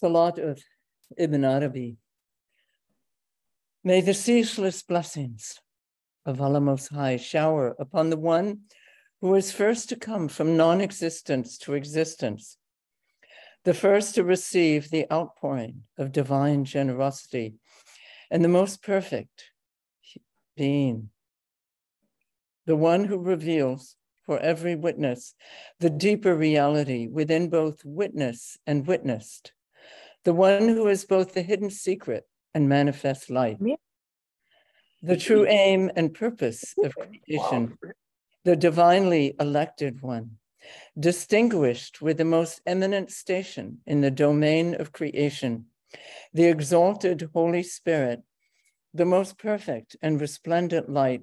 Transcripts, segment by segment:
Salat of Ibn Arabi. May the ceaseless blessings of Allah Most High shower upon the one who is first to come from non existence to existence, the first to receive the outpouring of divine generosity, and the most perfect being, the one who reveals for every witness the deeper reality within both witness and witnessed, the one who is both the hidden secret and manifest light. The true aim and purpose of creation, the divinely elected one, distinguished with the most eminent station in the domain of creation, the exalted Holy Spirit, the most perfect and resplendent light,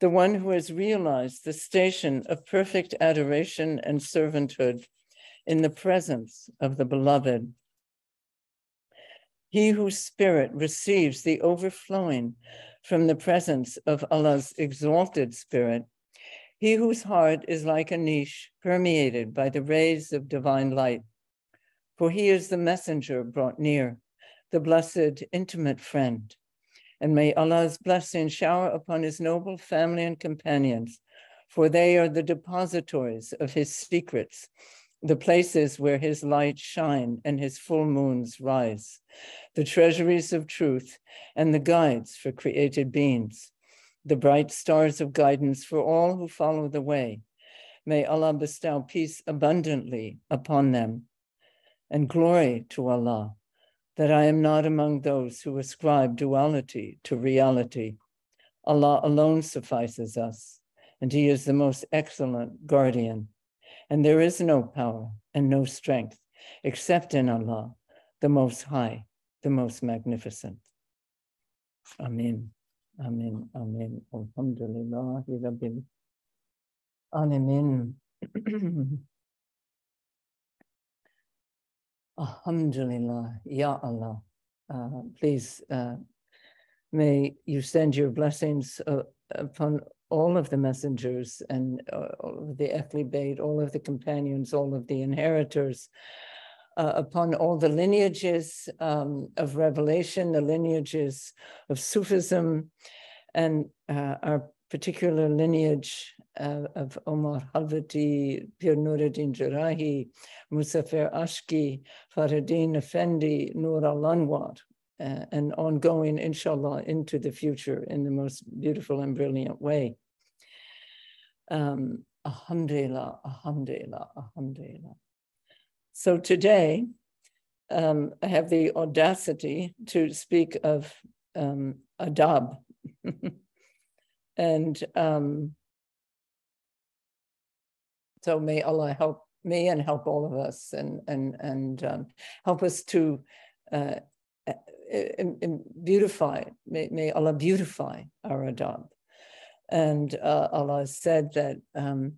the one who has realized the station of perfect adoration and servanthood in the presence of the beloved. He whose spirit receives the overflowing from the presence of Allah's exalted spirit, he whose heart is like a niche permeated by the rays of divine light. For he is the messenger brought near, the blessed intimate friend and may Allah's blessing shower upon his noble family and companions, for they are the depositories of his secrets, the places where his light shine and his full moons rise, the treasuries of truth and the guides for created beings, the bright stars of guidance for all who follow the way. May Allah bestow peace abundantly upon them and glory to Allah that I am not among those who ascribe duality to reality. Allah alone suffices us, and He is the most excellent guardian. And there is no power and no strength except in Allah, the Most High, the Most Magnificent. Amen. Amen. Amen. Alhamdulillah. Amen. Alhamdulillah, Ya Allah. Uh, please, uh, may you send your blessings uh, upon all of the messengers and uh, all of the Ehli Bayt, all of the companions, all of the inheritors, uh, upon all the lineages um, of revelation, the lineages of Sufism, and uh, our particular lineage uh, of Omar Halvati, Pir Nuruddin Jarahi, Muzaffar Ashki, Faruddin Effendi, Nur al Anwar, uh, and ongoing, inshallah, into the future in the most beautiful and brilliant way. Um, alhamdulillah, alhamdulillah, alhamdulillah. So today, um, I have the audacity to speak of um, adab. and um, so may Allah help me and help all of us and and and um, help us to uh, beautify. May, may, Allah beautify our adab. And uh, Allah said that um,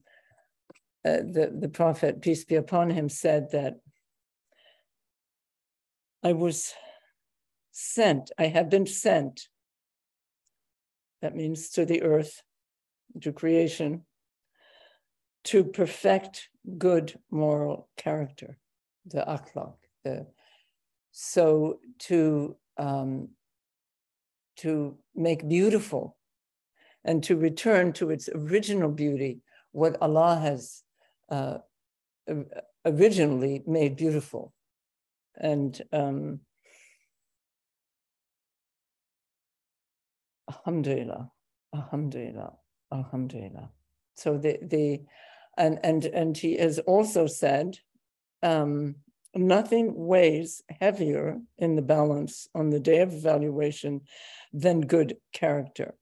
uh, the the Prophet peace be upon him said that I was sent. I have been sent. That means to the earth, to creation, to perfect good moral character, the akhlaq. The, so to um, to make beautiful and to return to its original beauty, what Allah has uh, originally made beautiful. And um, Alhamdulillah, Alhamdulillah, Alhamdulillah. So the the and and and he has also said um, nothing weighs heavier in the balance on the day of evaluation than good character.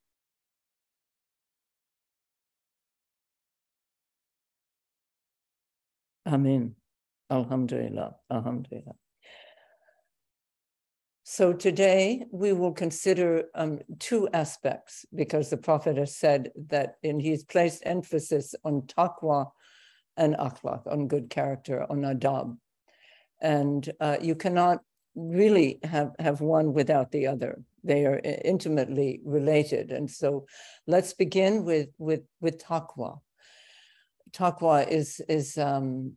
Amen alhamdulillah. Alhamdulillah. So today we will consider um, two aspects because the Prophet has said that, and he's placed emphasis on taqwa and akhlaq, on good character, on adab. And uh, you cannot really have, have one without the other. They are intimately related. And so let's begin with, with, with taqwa. Taqwa is, is um,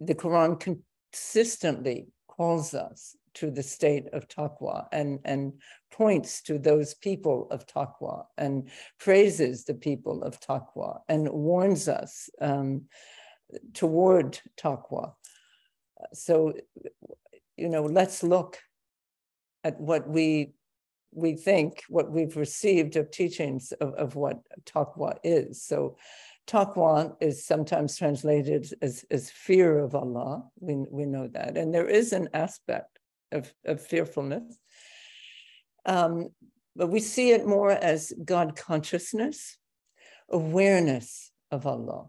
the Quran consistently calls us to the state of taqwa and, and points to those people of taqwa and praises the people of taqwa and warns us um, toward taqwa. So, you know, let's look at what we we think what we've received of teachings of, of what taqwa is. So taqwa is sometimes translated as, as fear of Allah. We, we know that. And there is an aspect of, of fearfulness. Um, but we see it more as God consciousness, awareness of Allah.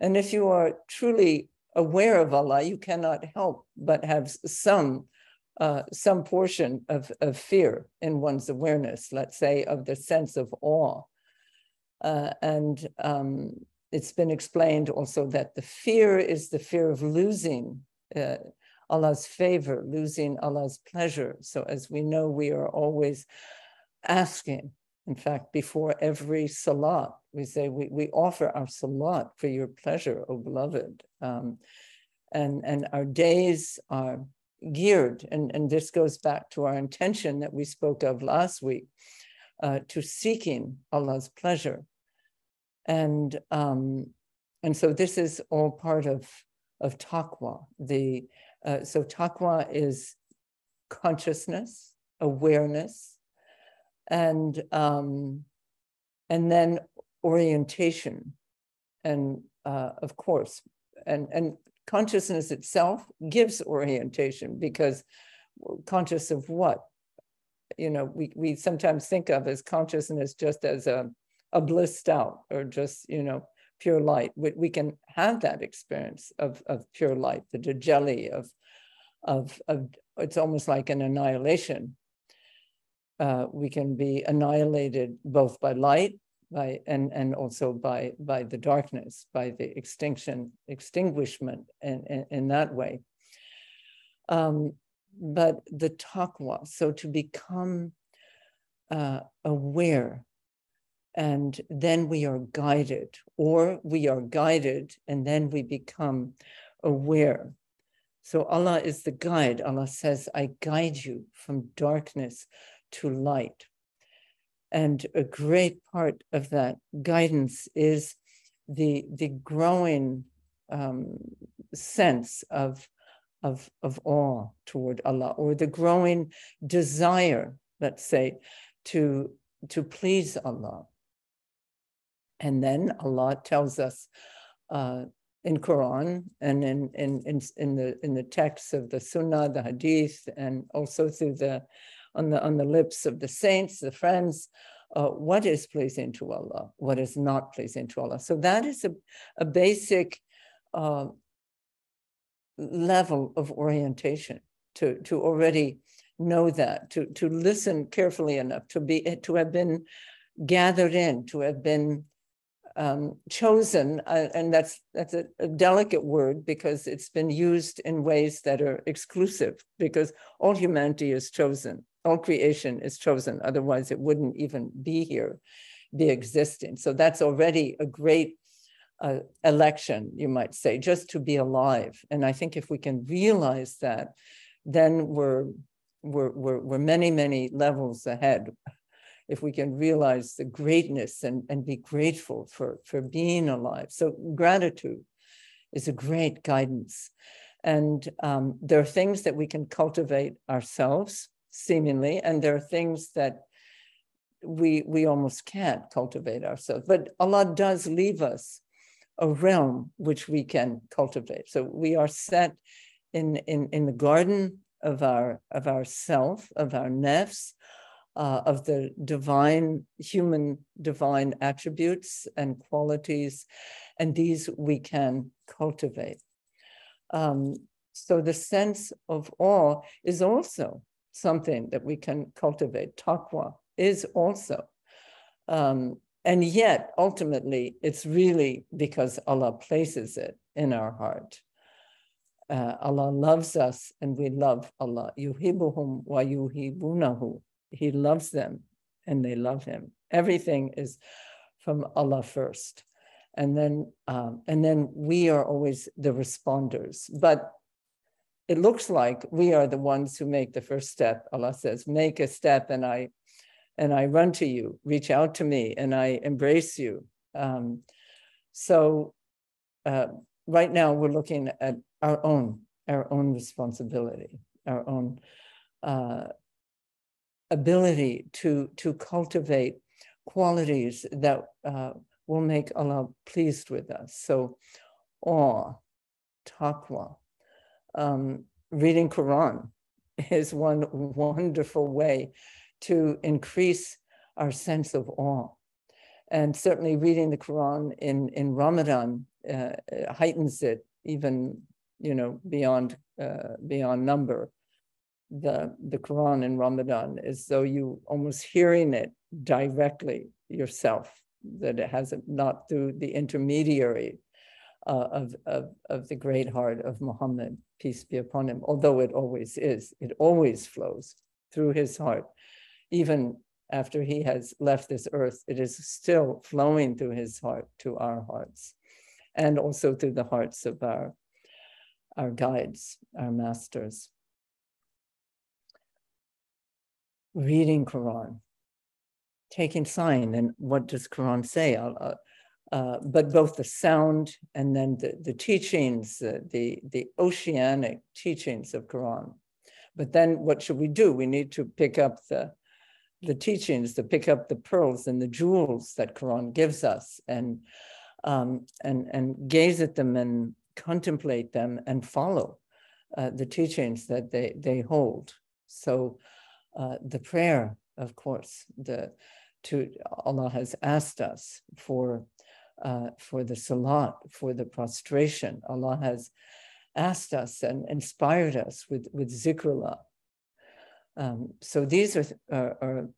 And if you are truly aware of Allah, you cannot help but have some uh, some portion of, of fear in one's awareness, let's say, of the sense of awe. Uh, and um, it's been explained also that the fear is the fear of losing uh, Allah's favor, losing Allah's pleasure. So, as we know, we are always asking. In fact, before every salat, we say, We, we offer our salat for your pleasure, O beloved. Um, and, and our days are geared, and, and this goes back to our intention that we spoke of last week, uh, to seeking Allah's pleasure. And um, and so this is all part of of taqwa. The uh, so taqwa is consciousness, awareness, and um, and then orientation, and uh, of course, and and consciousness itself gives orientation because conscious of what? You know we, we sometimes think of as consciousness just as a, a blissed out or just you know pure light. We, we can have that experience of, of pure light the jelly of, of of it's almost like an annihilation. Uh, we can be annihilated both by light by and and also by by the darkness by the extinction extinguishment in, in, in that way. Um, but the taqwa so to become uh, aware and then we are guided or we are guided and then we become aware. So allah is the guide. Allah says i guide you from darkness to light and a great part of that guidance is the, the growing um, sense of, of, of awe toward Allah, or the growing desire, let's say, to, to please Allah. And then Allah tells us uh, in Quran and in, in, in, in, the, in the texts of the Sunnah, the Hadith, and also through the on the on the lips of the saints, the friends, uh, what is pleasing to Allah, what is not pleasing to Allah. So that is a, a basic uh, level of orientation to, to already know that, to, to listen carefully enough, to be to have been gathered in, to have been um, chosen, uh, and that's that's a, a, delicate word because it's been used in ways that are exclusive. Because all humanity is chosen, all creation is chosen. Otherwise, it wouldn't even be here, be existing. So that's already a great uh, election, you might say, just to be alive. And I think if we can realize that, then we're we're we're, we're many many levels ahead if we can realize the greatness and, and be grateful for, for being alive. So gratitude is a great guidance. And um, there are things that we can cultivate ourselves, seemingly, and there are things that we we almost can't cultivate ourselves. But Allah does leave us a realm which we can cultivate. So we are set in in, in the garden of our of ourself, of our nafs, uh, of the divine, human divine attributes and qualities, and these we can cultivate. Um, so the sense of awe is also something that we can cultivate. Taqwa is also. Um, and yet, ultimately, it's really because Allah places it in our heart. Uh, Allah loves us and we love Allah. Yuhibuhum wa yuhibunahu he loves them and they love him. Everything is from Allah first. And then, um, and then we are always the responders. But it looks like we are the ones who make the first step. Allah says, make a step and I and I run to you, reach out to me, and I embrace you. Um, so uh, right now we're looking at our own, our own responsibility, our own uh, ability to, to cultivate qualities that uh, will make Allah pleased with us. So awe, taqwa, um, reading Quran is one wonderful way to increase our sense of awe. And certainly reading the Quran in, in Ramadan uh, heightens it even, you know, beyond, uh, beyond number. The, the Quran in Ramadan is though you almost hearing it directly yourself, that it has not through the intermediary uh, of, of, of the great heart of Muhammad, peace be upon him, although it always is, it always flows through his heart. Even after he has left this earth, it is still flowing through his heart to our hearts and also through the hearts of our, our guides, our masters. Reading Quran, taking sign, and what does Quran say? Uh, uh, but both the sound and then the, the teachings, the, the oceanic teachings of Quran. But then what should we do? We need to pick up the the teachings, to pick up the pearls and the jewels that Quran gives us and, um, and, and gaze at them and contemplate them and follow uh, the teachings that they, they hold. So uh, the prayer, of course, the, to Allah has asked us for, uh, for the salat, for the prostration. Allah has asked us and inspired us with, with zikrullah, um, so these are, are, are,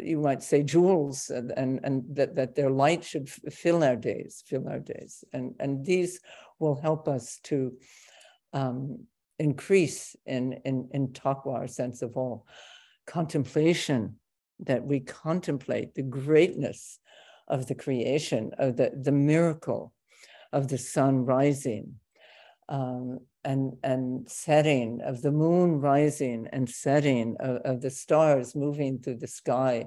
you might say, jewels, and, and, and that, that their light should fill our days, fill our days. And, and these will help us to um, increase in, in, in taqwa, our sense of all contemplation, that we contemplate the greatness of the creation, of the, the miracle of the sun rising, um, and, and setting of the moon rising and setting of, of the stars moving through the sky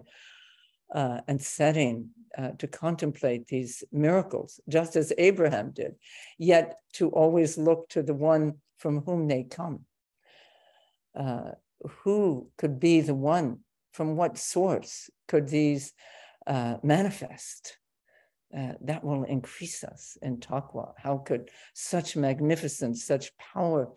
uh, and setting uh, to contemplate these miracles, just as Abraham did, yet to always look to the one from whom they come. Uh, who could be the one? From what source could these uh, manifest? uh, that will increase us in taqwa. How could such magnificence, such power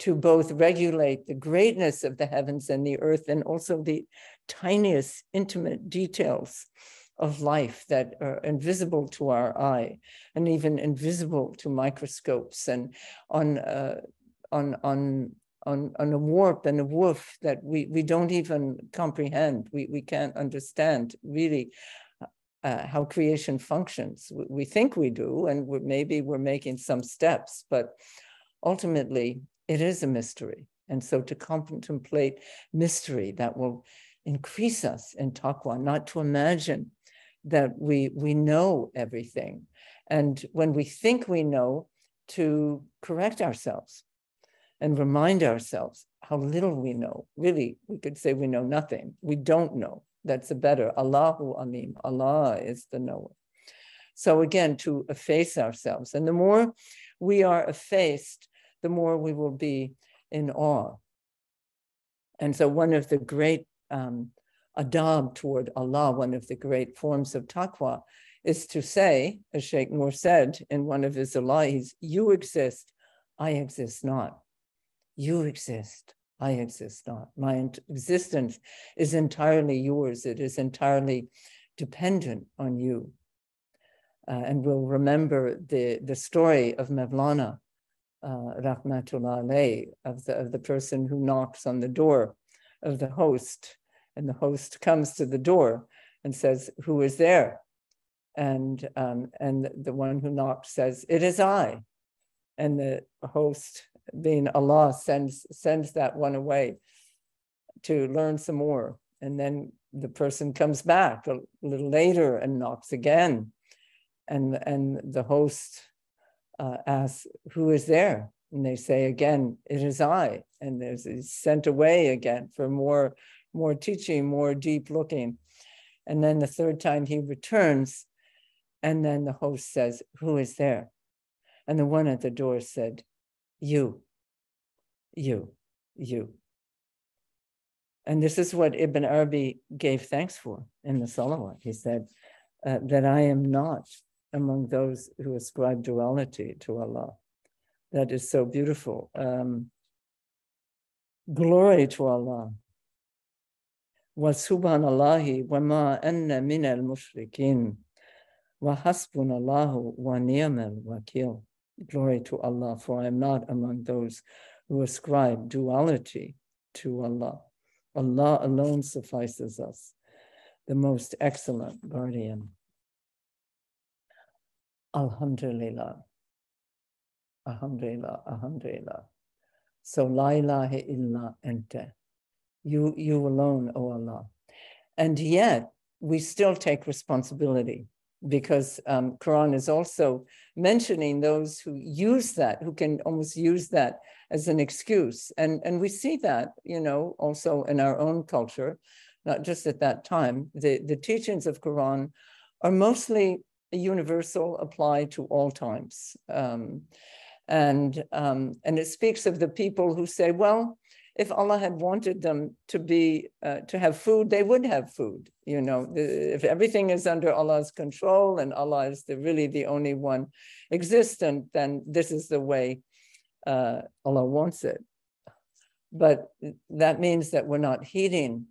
to both regulate the greatness of the heavens and the earth and also the tiniest intimate details of life that are invisible to our eye and even invisible to microscopes and on uh, on on on, on a warp and a woof that we, we don't even comprehend, we, we can't understand really uh, how creation functions. We think we do, and we're, maybe we're making some steps, but ultimately it is a mystery. And so to contemplate mystery that will increase us in taqwa, not to imagine that we, we know everything. And when we think we know, to correct ourselves and remind ourselves how little we know. Really, we could say we know nothing. We don't know. That's a better. Allahu Alim. Allah is the knower. So again, to efface ourselves. And the more we are effaced, the more we will be in awe. And so one of the great um, adab toward Allah, one of the great forms of taqwa, is to say, as Sheikh Noor said in one of his ilahis, you exist, I exist not. You exist. I exist not. My existence is entirely yours. It is entirely dependent on you. Uh, and we'll remember the, the story of Mevlana, uh, Rahmatullah alayh, of the, of the person who knocks on the door of the host. And the host comes to the door and says, Who is there? And, um, and the one who knocks says, It is I. And the host being Allah sends sends that one away to learn some more. And then the person comes back a little later and knocks again. And, and the host uh, asks, Who is there? And they say again, it is I. And there's sent away again for more, more teaching, more deep looking. And then the third time he returns, and then the host says, Who is there? And the one at the door said, You, you, you. And this is what Ibn Arabi gave thanks for in the Salawat. He said, uh, That I am not among those who ascribe duality to Allah. That is so beautiful. Um, glory to Allah. Wa subhanallahi wa ma anna min al mushrikin wa Glory to Allah, for I am not among those who ascribe duality to Allah. Allah alone suffices us, the most excellent guardian. Alhamdulillah. Alhamdulillah, Alhamdulillah. So la ilaha illa ente. You, you alone, O Allah. And yet we still take responsibility because um, Quran is also mentioning those who use that, who can almost use that as an excuse. And, and we see that, you know, also in our own culture, not just at that time. The, the teachings of Quran are mostly universal, apply to all times. Um, and, um, and it speaks of the people who say, well, if Allah had wanted them to be uh, to have food, they would have food. You know, if everything is under Allah's control and Allah is the, really the only one existent, then this is the way uh, Allah wants it. But that means that we're not heeding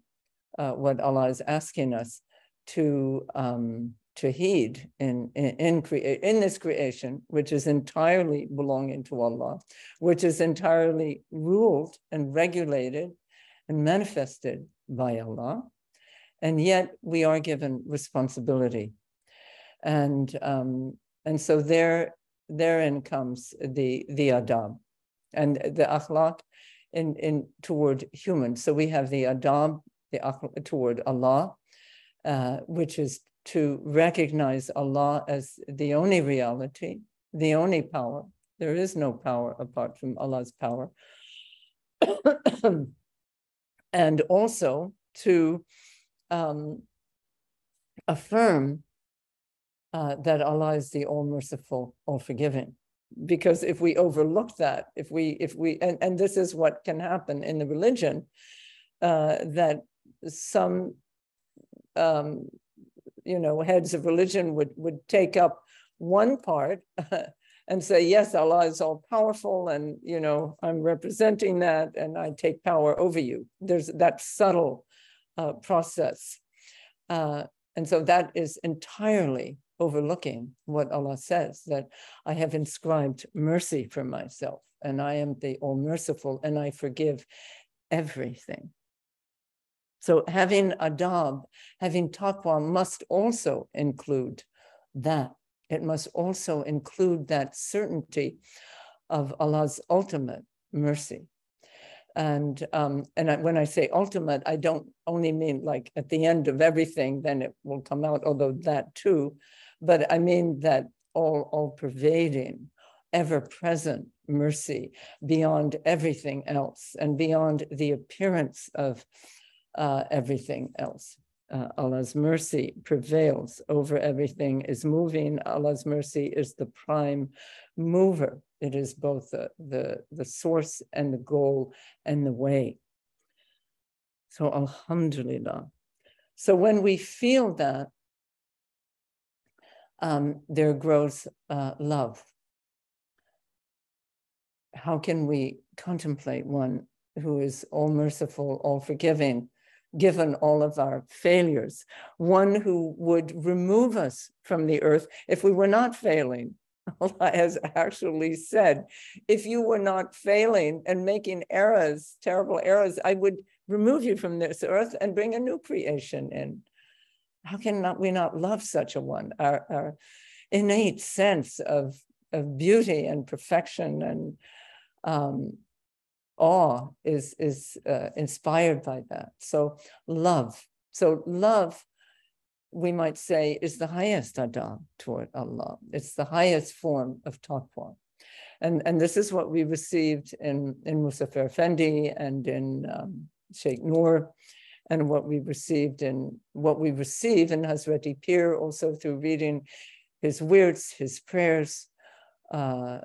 uh, what Allah is asking us to um, to heed in in in, crea- in this creation, which is entirely belonging to Allah, which is entirely ruled and regulated and manifested by Allah, and yet we are given responsibility, and um, and so there therein comes the the adab, and the akhlaq in in toward humans. So we have the adab, the akhlaq toward Allah, uh, which is to recognize Allah as the only reality, the only power. There is no power apart from Allah's power. and also to um, affirm uh, that Allah is the all merciful, all forgiving. Because if we overlook that, if we, if we, and, and this is what can happen in the religion, uh, that some um, you know, heads of religion would, would take up one part and say, yes, Allah is all powerful and, you know, I'm representing that and I take power over you. There's that subtle uh, process. Uh, and so that is entirely overlooking what Allah says, that I have inscribed mercy for myself and I am the all merciful and I forgive everything. So having adab, having taqwa must also include that. It must also include that certainty of Allah's ultimate mercy. And um, and when I say ultimate, I don't only mean like at the end of everything, then it will come out, although that too, but I mean that all all pervading, ever present mercy beyond everything else and beyond the appearance of uh, everything else. Uh, Allah's mercy prevails over everything, is moving. Allah's mercy is the prime mover. It is both the, the, the source and the goal and the way. So, Alhamdulillah. So, when we feel that, um, there grows uh, love. How can we contemplate one who is all merciful, all forgiving, given all of our failures, one who would remove us from the earth if we were not failing. Allah has actually said, if you were not failing and making errors, terrible errors, I would remove you from this earth and bring a new creation in. How can not, we not love such a one? Our, our innate sense of, of beauty and perfection and um, awe is is uh, inspired by that. So love. So love, we might say, is the highest adab toward Allah. It's the highest form of taqwa. and, and this is what we received in, in Muzaffar Effendi and in um, Sheikh Noor, and what we received in what we receive in Hazreti Pir, also through reading his words, his prayers. Uh,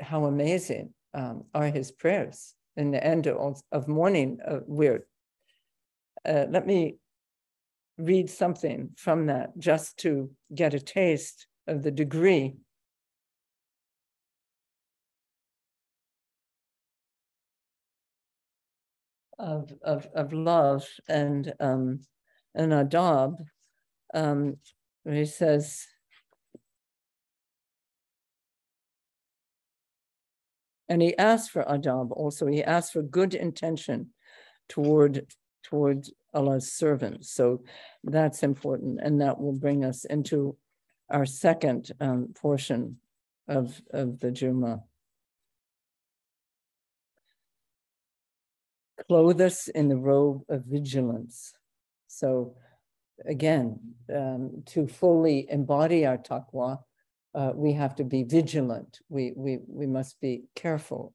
how amazing um, are his prayers in the end of, of morning uh, wird. Uh, let me read something from that just to get a taste of the degree of, of, of love and um, an adab. Um, he says, and he asked for adab also. He asked for good intention toward toward Allah's servants. So that's important, and that will bring us into our second um, portion of of the Juma. Clothe us in the robe of vigilance. So again, um, to fully embody our taqwa, uh, we have to be vigilant. We, we, we must be careful.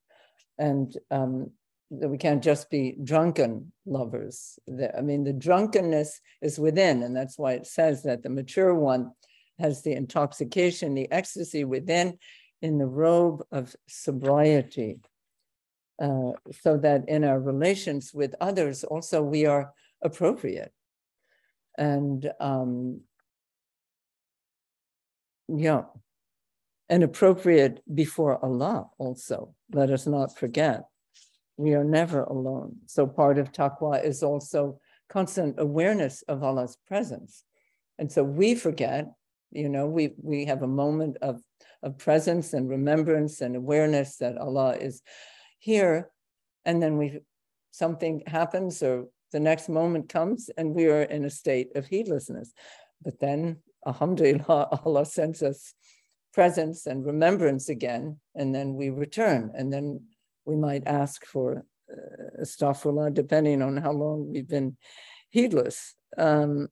And um, we can't just be drunken lovers. The, I mean, the drunkenness is within, and that's why it says that the mature one has the intoxication, the ecstasy within in the robe of sobriety. Uh, so that in our relations with others also we are appropriate. And um, yeah, and appropriate before Allah also. Let us not forget, we are never alone. So part of taqwa is also constant awareness of Allah's presence. And so we forget, you know, we, we have a moment of, of presence and remembrance and awareness that Allah is here. And then we something happens or the next moment comes and we are in a state of heedlessness. But then, alhamdulillah, Allah sends us presence and remembrance again, and then we return. And then we might ask for uh, depending on how long we've been heedless. Um,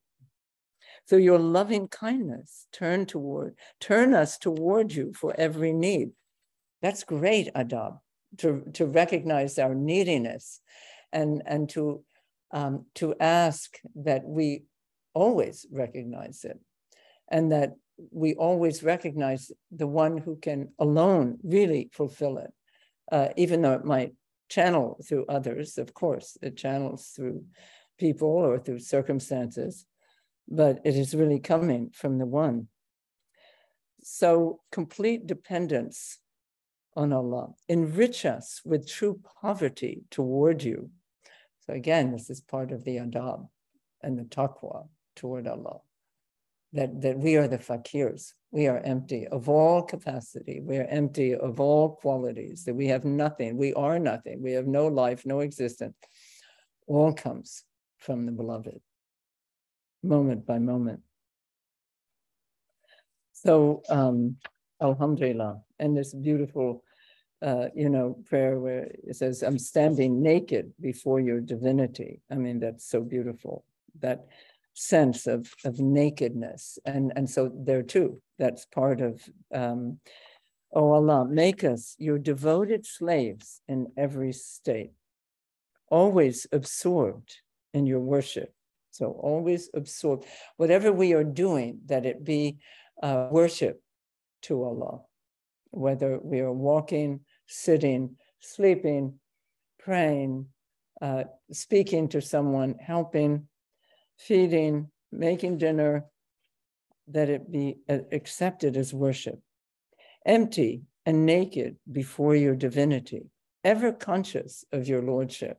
so your loving kindness turn toward, turn us toward you for every need. That's great, Adab, to, to recognize our neediness and, and to, um, to ask that we always recognize it and that we always recognize the one who can alone really fulfill it, uh, even though it might channel through others. Of course, it channels through people or through circumstances, but it is really coming from the one. So, complete dependence on Allah. Enrich us with true poverty toward you. So, again, this is part of the adab and the taqwa toward Allah that, that we are the fakirs. We are empty of all capacity. We are empty of all qualities, that we have nothing. We are nothing. We have no life, no existence. All comes from the beloved, moment by moment. So, um, Alhamdulillah. And this beautiful, uh, you know, prayer where it says, I'm standing naked before your divinity. I mean, that's so beautiful. That sense of, of nakedness. And, and so there too, that's part of, um, oh Allah, make us your devoted slaves in every state, always absorbed in your worship. So always absorbed, whatever we are doing, that it be uh, worship to Allah, whether we are walking, sitting, sleeping, praying, uh, speaking to someone, helping, feeding, making dinner, that it be uh, accepted as worship. Empty and naked before your divinity, ever conscious of your lordship.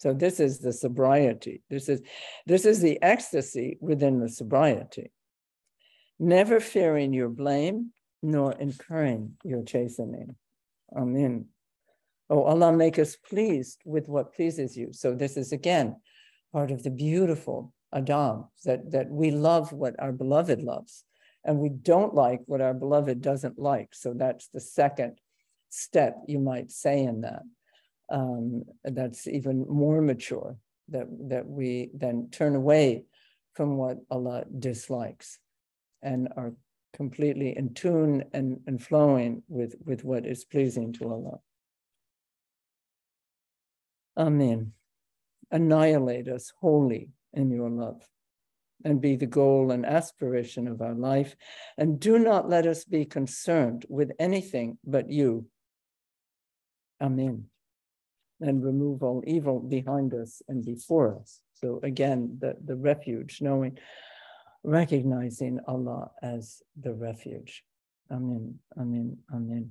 So this is the sobriety. This is this is the ecstasy within the sobriety. Never fearing your blame, nor incurring your chastening. Amen. Oh, Allah, make us pleased with what pleases you. So this is again part of the beautiful adab, that, that we love what our beloved loves and we don't like what our beloved doesn't like. So that's the second step, you might say, in that. Um, that's even more mature, that, that we then turn away from what Allah dislikes and are completely in tune and, and flowing with, with what is pleasing to Allah. Amen. Annihilate us wholly in your love and be the goal and aspiration of our life. And do not let us be concerned with anything but you. Amen. And remove all evil behind us and before us. So again, the, the refuge, knowing, recognizing Allah as the refuge. Amen, amen, amen.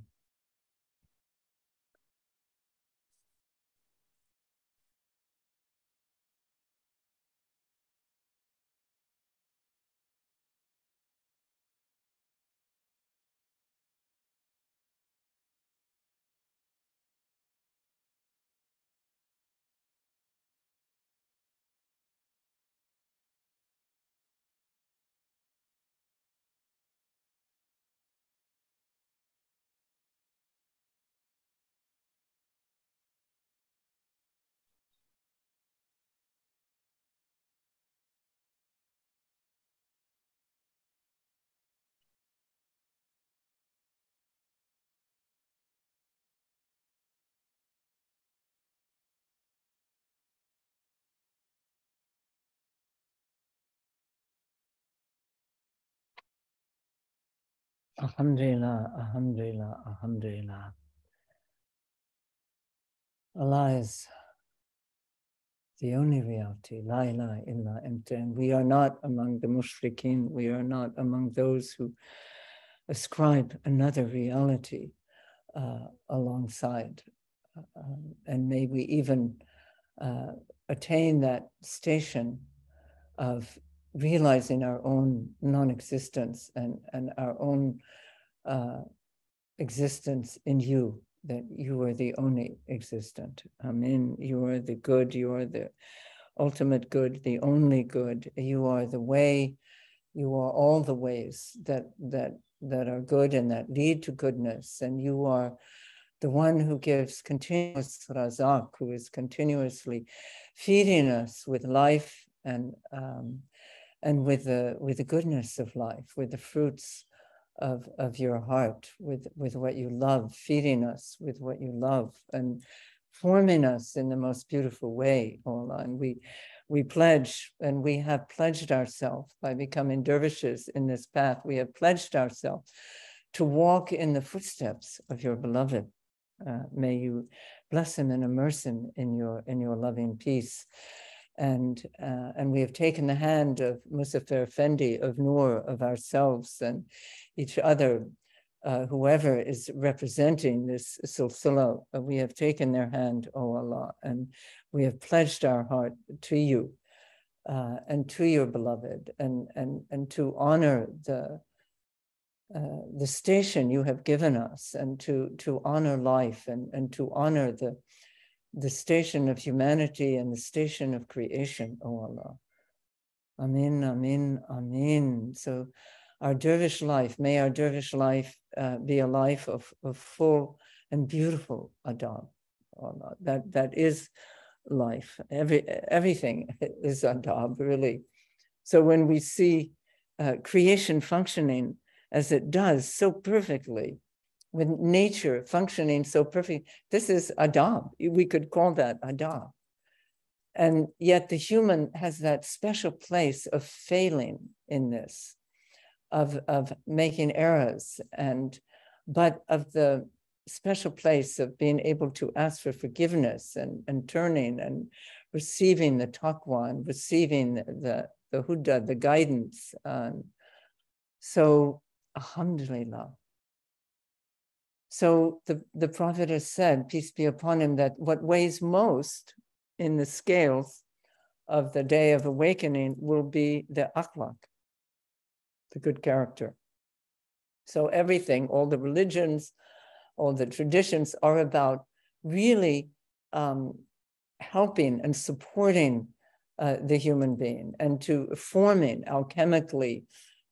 Alhamdulillah, Alhamdulillah, Alhamdulillah. Allah is the only reality, La ilaha illa anta. And we are not among the mushrikeen, we are not among those who ascribe another reality uh, alongside. Uh, and may we even uh, attain that station of realizing our own non-existence and, and our own uh, existence in you, that you are the only existent. Amen. You are the good, you are the ultimate good, the only good. You are the way, you are all the ways that that that are good and that lead to goodness. And you are the one who gives continuous razak, who is continuously feeding us with life and um, and with the with the goodness of life, with the fruits of of your heart, with with what you love, feeding us with what you love, and forming us in the most beautiful way, Ola. And we we pledge, and we have pledged ourselves by becoming dervishes in this path. We have pledged ourselves to walk in the footsteps of your beloved. Uh, may you bless him and immerse him in your in your loving peace and uh, and we have taken the hand of Muzaffar Effendi, of Noor, of ourselves and each other, uh, whoever is representing this silsila, uh, we have taken their hand, O Allah, and we have pledged our heart to you uh, and to your beloved, and and and to honor the. Uh, the station you have given us, and to to honor life, and and to honor the the station of humanity and the station of creation, O Allah. Amin, amin, amin. So our dervish life, may our dervish life uh, be a life of, of full and beautiful adab. Allah. That, that is life. Every, everything is adab, really. So when we see uh, creation functioning as it does so perfectly, with nature functioning so perfect. This is adab. We could call that adab. And yet the human has that special place of failing in this, of, of making errors, and but of the special place of being able to ask for forgiveness and, and turning and receiving the taqwa and receiving the, the huda, the guidance. Um, so, alhamdulillah, so the, the prophet has said, peace be upon him, that what weighs most in the scales of the day of awakening will be the akhlaq, the good character. So everything, all the religions, all the traditions are about really um, helping and supporting uh, the human being and to forming alchemically,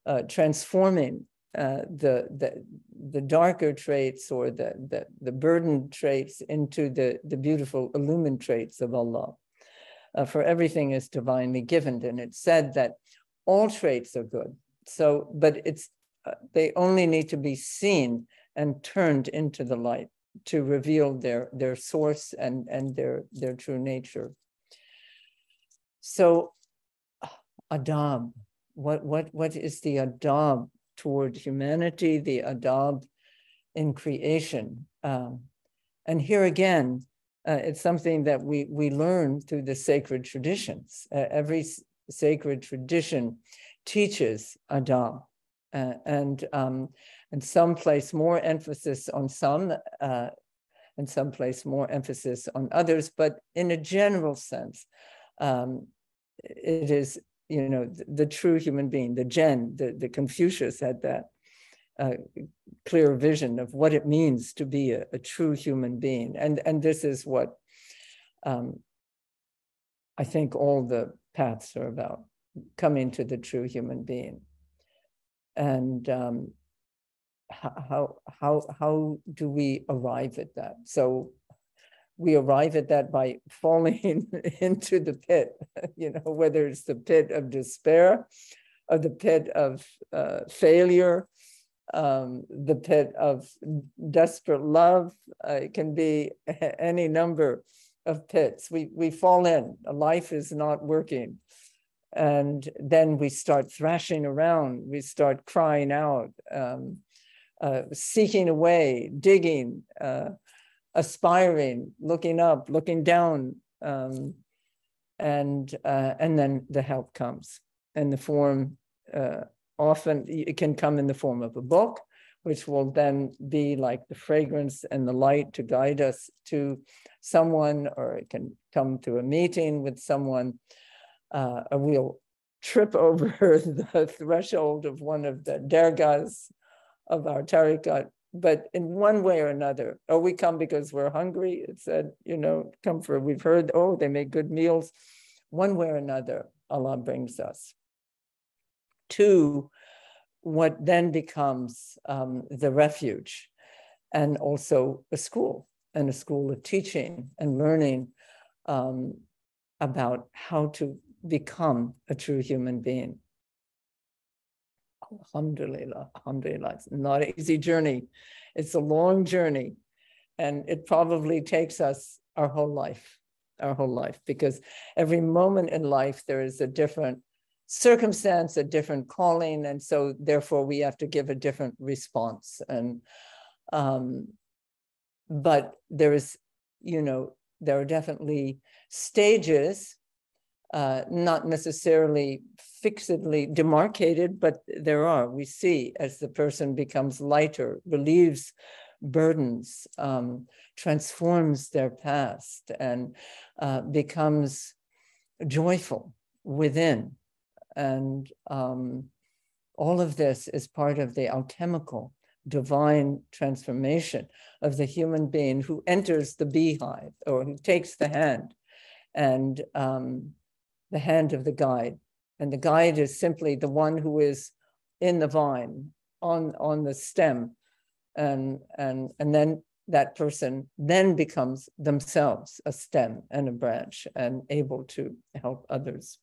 uh, transforming uh, the, the the darker traits or the the, the burdened traits into the the beautiful illumined traits of Allah. Uh, for everything is divinely given, and it's said that all traits are good. So, but it's uh, they only need to be seen and turned into the light to reveal their their source and and their their true nature. So, adab, what what what is the adab toward humanity? The adab in creation, um, and here again, uh, it's something that we we learn through the sacred traditions. Uh, every sacred tradition teaches adab, uh, and um, and some place more emphasis on some, uh, and some place more emphasis on others. But in a general sense, um, it is you know the, the, true human being, the Zen. The, the Confucius had that uh, clear vision of what it means to be a, a true human being, and and this is what um, I think all the paths are about coming to the true human being and um, how how how do we arrive at that? So we arrive at that by falling into the pit, you know, whether it's the pit of despair, or the pit of uh, failure, um, the pit of desperate love. Uh, it can be any number of pits. We we fall in. Life is not working and then we start thrashing around we start crying out um, uh, seeking digging uh, aspiring looking up looking down um, and uh, and then the help comes in the form uh, often it can come in the form of a book which will then be like the fragrance and the light to guide us to someone or it can come to a meeting with someone uh, we'll trip over the threshold of one of the dergahs of our tariqat. But in one way or another, oh, we come because we're hungry. It said, you know, come for, we've heard, oh, they make good meals. One way or another, Allah brings us to what then becomes um, the refuge and also a school and a school of teaching and learning um, about how to become a true human being. Alhamdulillah, alhamdulillah. It's not an easy journey. It's a long journey. And it probably takes us our whole life, our whole life, because every moment in life there is a different circumstance, a different calling. And so therefore we have to give a different response. And um, but there is, you know, there are definitely stages uh, not necessarily fixedly demarcated, but there are. We see as the person becomes lighter, relieves burdens, um, transforms their past, and uh, becomes joyful within. And um, all of this is part of the alchemical divine transformation of the human being who enters the beehive or who takes the hand and um, the hand of the guide. And the guide is simply the one who is in the vine, on, on the stem. And, and, and then that person then becomes themselves a stem and a branch and able to help others.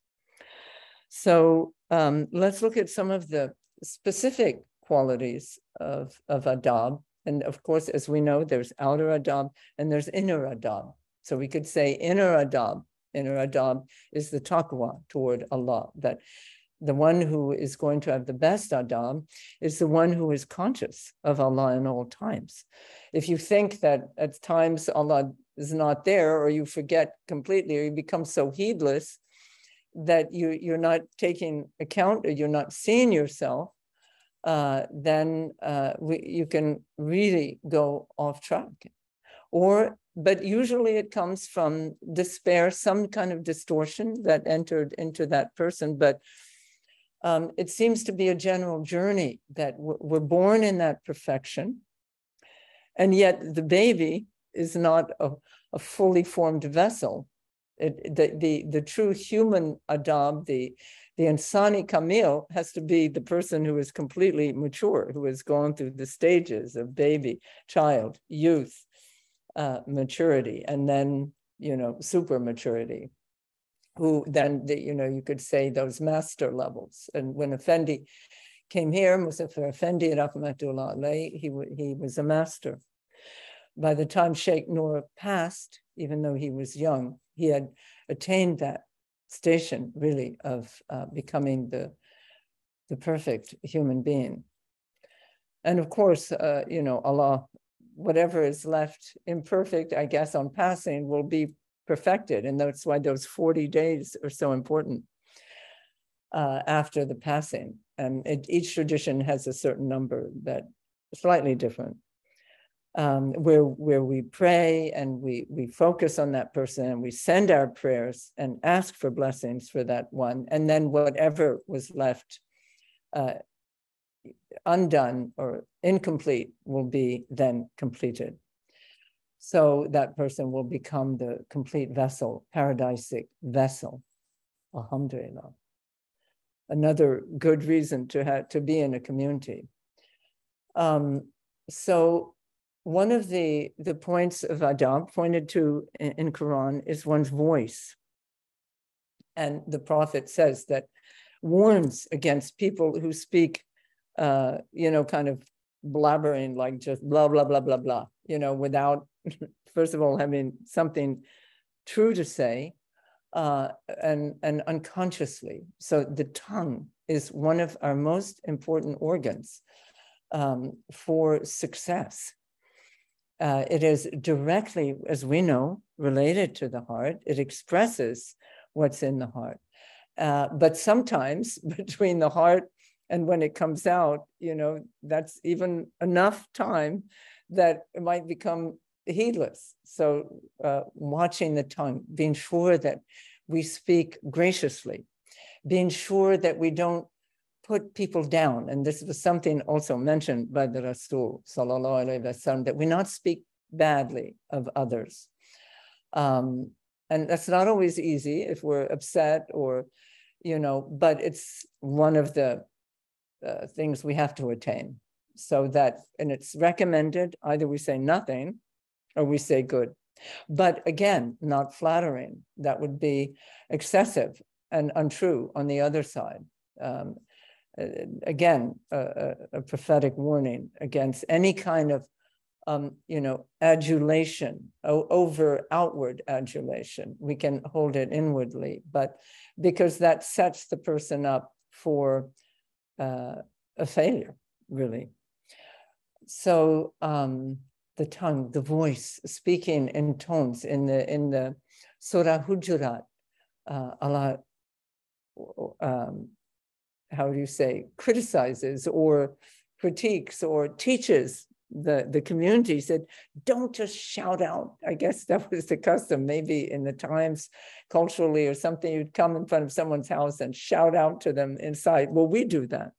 So um, let's look at some of the specific qualities of, of adab. And of course, as we know, there's outer adab and there's inner adab. So we could say inner adab inner adab is the taqwa toward Allah, that the one who is going to have the best adab is the one who is conscious of Allah in all times. If you think that at times Allah is not there, or you forget completely, or you become so heedless that you, you're not taking account or you're not seeing yourself, uh, then uh, we, you can really go off track. Or but usually it comes from despair, some kind of distortion that entered into that person. But um, it seems to be a general journey that we're born in that perfection. And yet the baby is not a, a fully formed vessel. It, the, the, the true human adab, the, the Insani Kamil, has to be the person who is completely mature, who has gone through the stages of baby, child, youth, uh, maturity and then you know super maturity who then the, you know you could say those master levels and when Effendi came here, Muzaffar Effendi Rahmatullah alayhi, he, he was a master. By the time Sheikh Nur passed, even though he was young, he had attained that station really of uh, becoming the, the perfect human being. And of course, uh, you know, Allah, whatever is left imperfect, I guess, on passing will be perfected. And that's why those 40 days are so important uh, after the passing. And it, each tradition has a certain number that slightly different. Um, where where we pray and we we focus on that person and we send our prayers and ask for blessings for that one, and then whatever was left uh, undone or incomplete will be then completed. So that person will become the complete vessel, paradisic vessel. Alhamdulillah another good reason to have to be in a community. Um, so one of the the points of adab pointed to in, in Quran is one's voice, and the Prophet says that warns against people who speak, uh, you know, kind of blabbering like just blah blah blah blah blah, you know, without first of all having something true to say uh, and, and unconsciously. So the tongue is one of our most important organs um, for success. Uh, it is directly, as we know, related to the heart. It expresses what's in the heart. Uh, but sometimes between the heart and when it comes out, you know, that's even enough time that it might become heedless. So, uh, watching the tongue, being sure that we speak graciously, being sure that we don't put people down. And this was something also mentioned by the Rasul, wasallam, that we not speak badly of others. Um, and that's not always easy if we're upset or, you know, but it's one of the uh, things we have to attain. So that, and it's recommended either we say nothing or we say good. But again, not flattering. That would be excessive and untrue on the other side. Um, again, a, a, prophetic warning against any kind of, um, you know, adulation, over outward adulation. We can hold it inwardly, but because that sets the person up for uh, a failure, really. So, um, the tongue, the voice, speaking in tones in the in the Surah Hujurat, uh, Allah, um, how do you say, criticizes or critiques or teaches the, the community said, don't just shout out. I guess that was the custom, maybe in the times culturally or something, you'd come in front of someone's house and shout out to them inside. Well, we do that.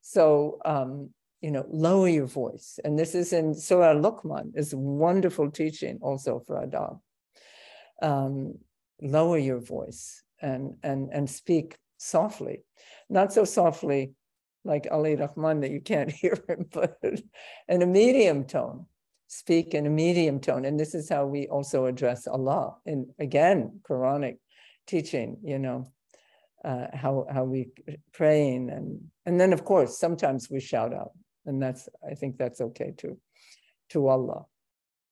So um, you know, lower your voice. And this is in Surah Luqman, is wonderful teaching also for adab. Um, lower your voice and, and, and speak softly, not so softly like Ali Rahman that you can't hear him, but in a medium tone. Speak in a medium tone. And this is how we also address Allah. And again, Quranic teaching, you know, uh, how how we praying and and then of course sometimes we shout out and that's i think that's okay too to allah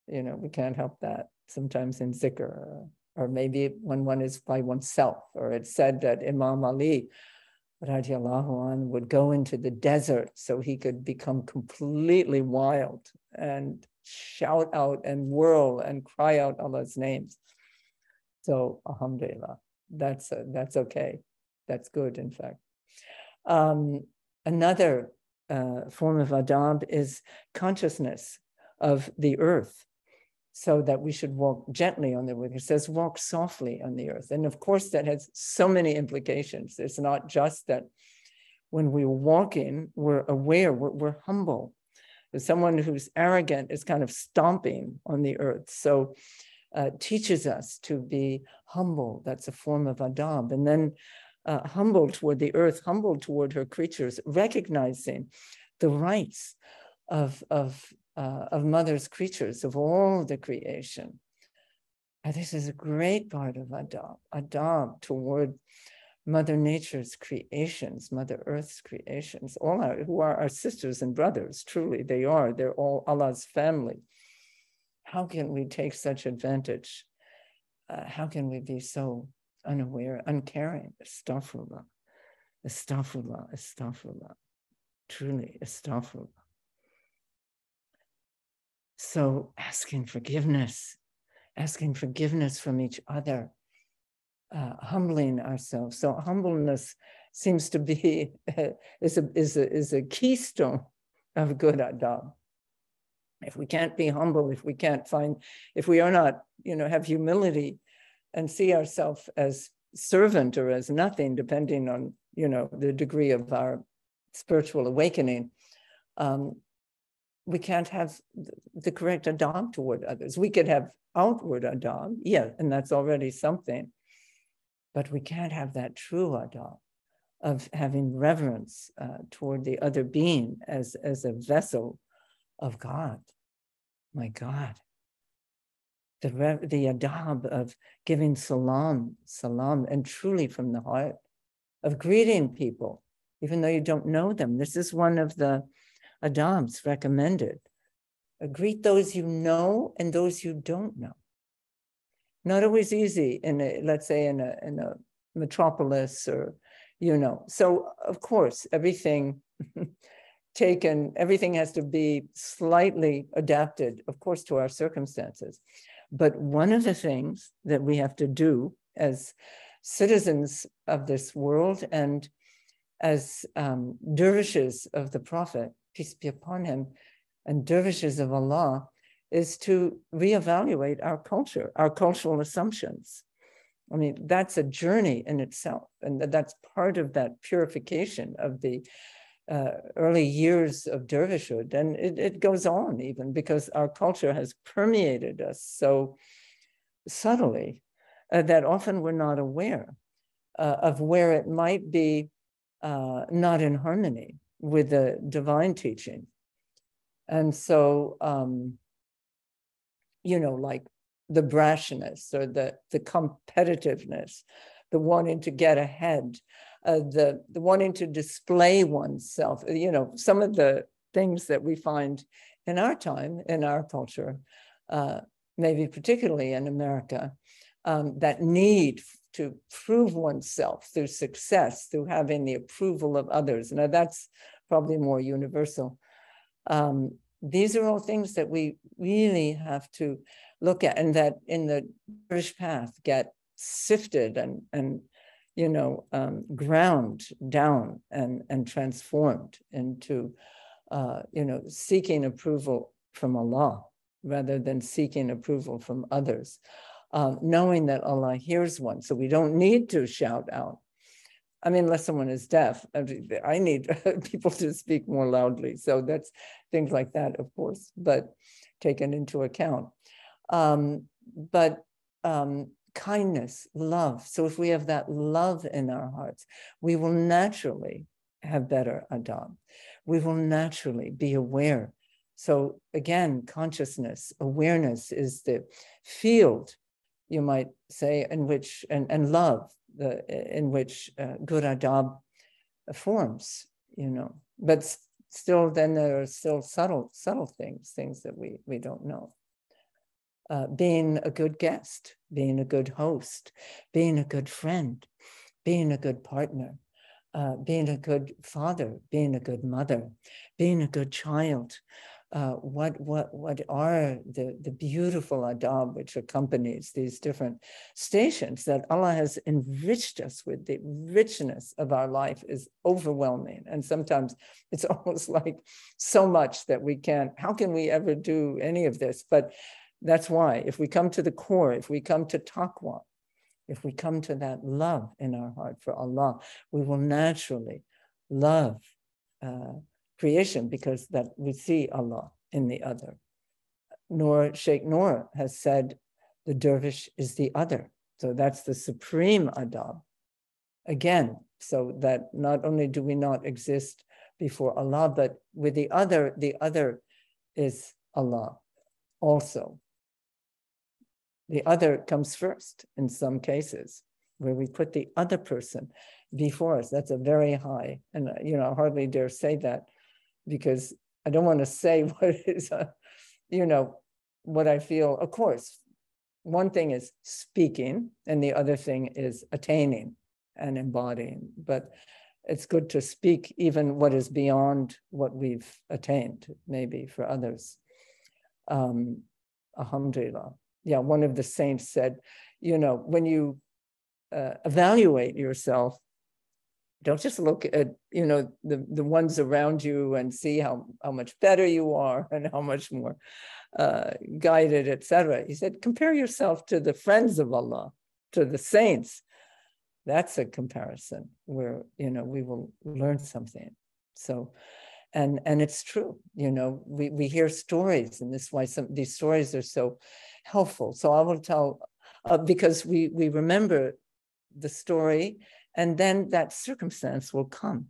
you know we can't help that sometimes in zikr or, or maybe when one is by oneself or it's said that imam ali radiallahu an, would go into the desert so he could become completely wild and shout out and whirl and cry out Allah's names. So, alhamdulillah, that's, uh, that's okay. That's good, in fact. Um, another uh, form of adab is consciousness of the earth so that we should walk gently on the earth. It says walk softly on the earth. And of course, that has so many implications. It's not just that when we're walking, we're aware, we're, we're humble. someone who's arrogant is kind of stomping on the earth. So uh, teaches us to be humble. That's a form of adab. And then uh, humble toward the earth, humble toward her creatures, recognizing the rights of, of, uh, of mother's creatures, of all the creation. And this is a great part of adab, adab toward Mother Nature's creations, Mother Earth's creations, all our, who are our sisters and brothers, truly they are. They're all Allah's family. How can we take such advantage? Uh, how can we be so unaware, uncaring? Astaghfirullah, astaghfirullah, astaghfirullah, truly astaghfirullah. So asking forgiveness, asking forgiveness from each other, uh, humbling ourselves. So humbleness seems to be is a is a is a keystone of good adab. If we can't be humble, if we can't find, if we are not, you know, have humility and see ourselves as servant or as nothing, depending on, you know, the degree of our spiritual awakening, um, we can't have the correct adab toward others. We could have outward adab, yeah, and that's already something. But we can't have that true adab of having reverence uh, toward the other being as, as a vessel of God. My God. The, the adab of giving salam, salam, and truly from the heart, of greeting people, even though you don't know them. This is one of the adabs recommended. Greet those you know and those you don't know not always easy in a, let's say in a in a metropolis or you know so of course everything taken everything has to be slightly adapted of course to our circumstances but one of the things that we have to do as citizens of this world and as um, dervishes of the prophet peace be upon him and dervishes of allah is to reevaluate our culture, our cultural assumptions. I mean, that's a journey in itself, and that's part of that purification of the uh, early years of dervishhood. And it, it goes on even because our culture has permeated us so subtly uh, that often we're not aware uh, of where it might be uh, not in harmony with the divine teaching. And so, um, you know, like the brashness or the, the competitiveness, the wanting to get ahead, uh, the, the wanting to display oneself, you know, some of the things that we find in our time, in our culture, uh, maybe particularly in America, um, that need to prove oneself through success, through having the approval of others. Now, that's probably more universal. Um, these are all things that we really have to look at and that in the dervish path get sifted and and you know um, ground down and and transformed into uh, you know seeking approval from Allah rather than seeking approval from others um, knowing that Allah hears one so we don't need to shout out I mean, unless someone is deaf, I need people to speak more loudly. So that's things like that, of course, but taken into account. Um, but um, kindness, love. So if we have that love in our hearts, we will naturally have better adab. We will naturally be aware. So again, consciousness, awareness is the field, you might say, in which, and, and love the in which uh, good adab forms, you know. But still, then there are still subtle subtle things, things that we we don't know. Uh, being a good guest, being a good host, being a good friend, being a good partner, uh, being a good father, being a good mother, being a good child, uh, what what what are the the beautiful adab which accompanies these different stations that Allah has enriched us with. The richness of our life is overwhelming, and sometimes it's almost like so much that we can't. How can we ever do any of this? But that's why, if we come to the core, if we come to taqwa, if we come to that love in our heart for Allah, we will naturally love. Uh, creation because that we see Allah in the other. Nor Sheikh Noor has said the dervish is the other. So that's the supreme adab. Again, so that not only do we not exist before Allah, but with the other, the other is Allah also. The other comes first in some cases. where we put the other person before us. That's a very high, and you know, I hardly dare say that because I don't want to say what is, uh, you know, what I feel. Of course, one thing is speaking, and the other thing is attaining and embodying. But it's good to speak even what is beyond what we've attained, maybe for others. Um, alhamdulillah. Yeah, one of the saints said, you know, when you uh, evaluate yourself, don't just look at you know the the ones around you and see how how much better you are and how much more uh, guided etc he said compare yourself to the friends of allah to the saints. That's a comparison where you know we will learn something. So and and it's true you know we we hear stories and this is why some these stories are so helpful. So i will tell uh, because we we remember the story and then that circumstance will come.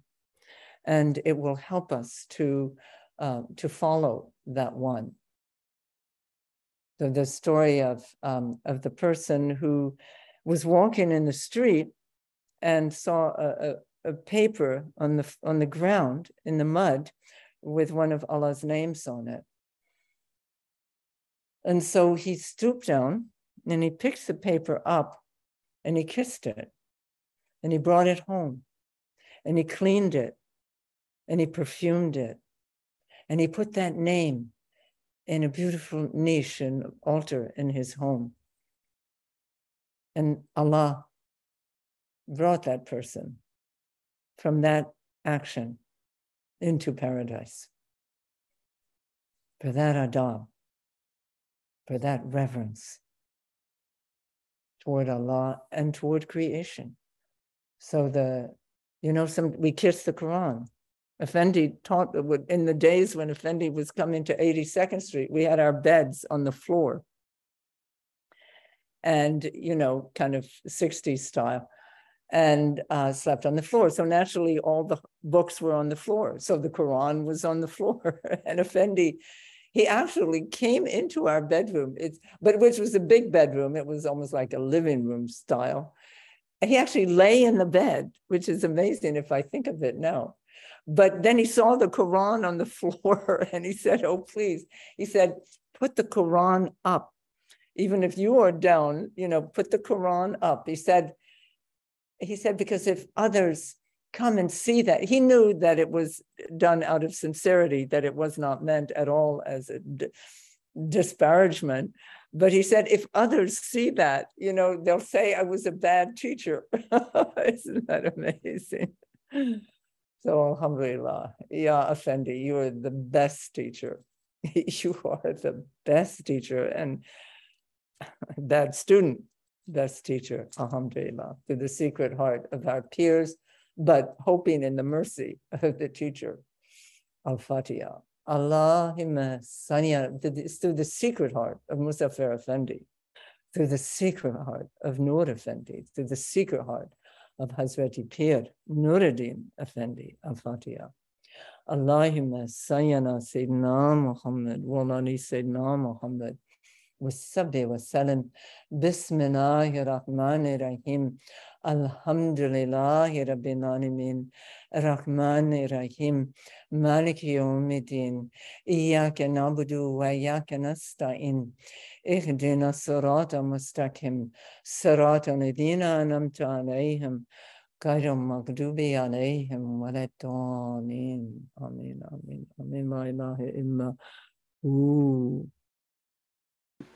And it will help us to uh, to follow that one. The story of um, of the person who was walking in the street and saw a, a, a paper on the on the ground in the mud with one of Allah's names on it. And so he stooped down and he picked the paper up and he kissed it and he brought it home and he cleaned it and he perfumed it and he put that name in a beautiful niche and altar in his home. And Allah brought that person from that action into paradise. For that adab, for that reverence toward Allah and toward creation. So the, you know, some we kiss the Quran. Effendi taught in the days when Effendi was coming to 82nd Street, we had our beds on the floor. And, you know, kind of 60s style and uh, slept on the floor. So naturally, all the books were on the floor. So the Quran was on the floor. and Effendi, he actually came into our bedroom, it's, but which was a big bedroom. It was almost like a living room style. He actually lay in the bed, which is amazing if I think of it now. But then he saw the Quran on the floor and he said, Oh, please. He said, Put the Quran up. Even if you are down, you know, put the Quran up. He said, he said, because if others come and see that, he knew that it was done out of sincerity, that it was not meant at all as a disparagement. But he said, if others see that, you know, they'll say I was a bad teacher. Isn't that amazing? So, alhamdulillah, Ya Effendi, you are the best teacher. you are the best teacher and bad student best teacher, alhamdulillah, to the secret heart of our peers, but hoping in the mercy of the teacher of Fatiha. Allahumma saniya, through the secret heart of Mustafa Effendi, through the secret heart of Nur Effendi, through the secret heart of Hazreti Pir Nuruddin Effendi of Fatiha. Allahumma sayyana Sayyidina Muhammad, walani Sayyidina Muhammad, wasabbi wasalam, bismillahir rahmanir rahim, الحمد لله رب العالمين الرحمن الرحيم مالك يوم الدين إياك نعبد وإياك نستعين اهدنا الصراط المستقيم صراط الذين أنعمت عليهم غير المغضوب عليهم ولا الضالين آمين آمين آمين لا إله إلا هو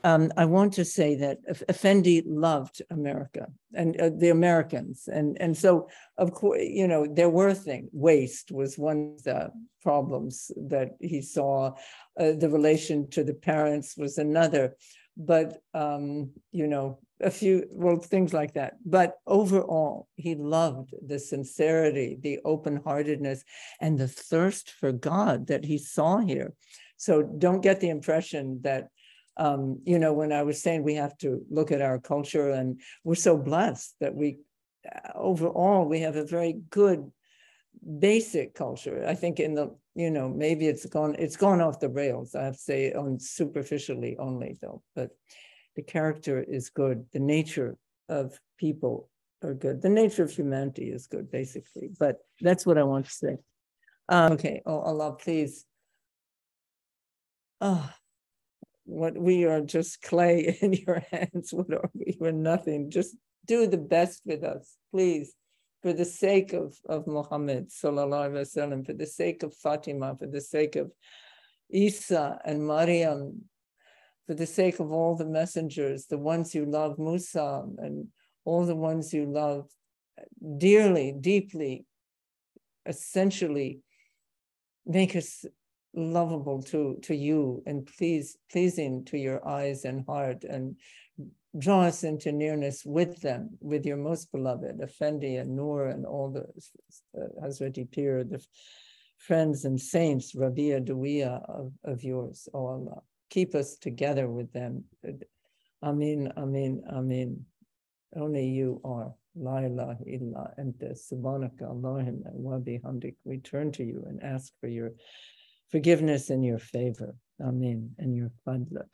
um, I want to say that Effendi loved America and uh, the Americans. And, and so, of course, you know, there were things. Waste was one of the problems that he saw. Uh, the relation to the parents was another. But, um, you know, a few, well, things like that. But overall, he loved the sincerity, the open heartedness, and the thirst for God that he saw here. So don't get the impression that um, you know, when I was saying we have to look at our culture and we're so blessed that we, uh, overall, we have a very good basic culture. I think in the, you know, maybe it's gone, it's gone off the rails, I have to say on superficially only though, but the character is good. The nature of people are good. The nature of humanity is good, basically, but that's what I want to say. Um, okay, oh Allah, please. Ah, what we are just clay in your hands. What are we? We're nothing. Just do the best with us, please, for the sake of, of Muhammad, sallallahu wasallam, for the sake of Fatima, for the sake of Isa and Maryam, for the sake of all the messengers, the ones you love, Musa, and all the ones you love dearly, deeply, essentially, make us lovable to, to you and please, pleasing to your eyes and heart and draw us into nearness with them, with your most beloved, Effendi and Noor and all the uh, Hazreti Pir, the friends and saints, Rabia Dawiya of, of yours, O oh Allah. Keep us together with them. Amin, amin, amin. Only you are. La ilaha illa anta subhanaka Allahumma wa bihamdik. We turn to you and ask for your forgiveness in your favor. Amen. And your fadla.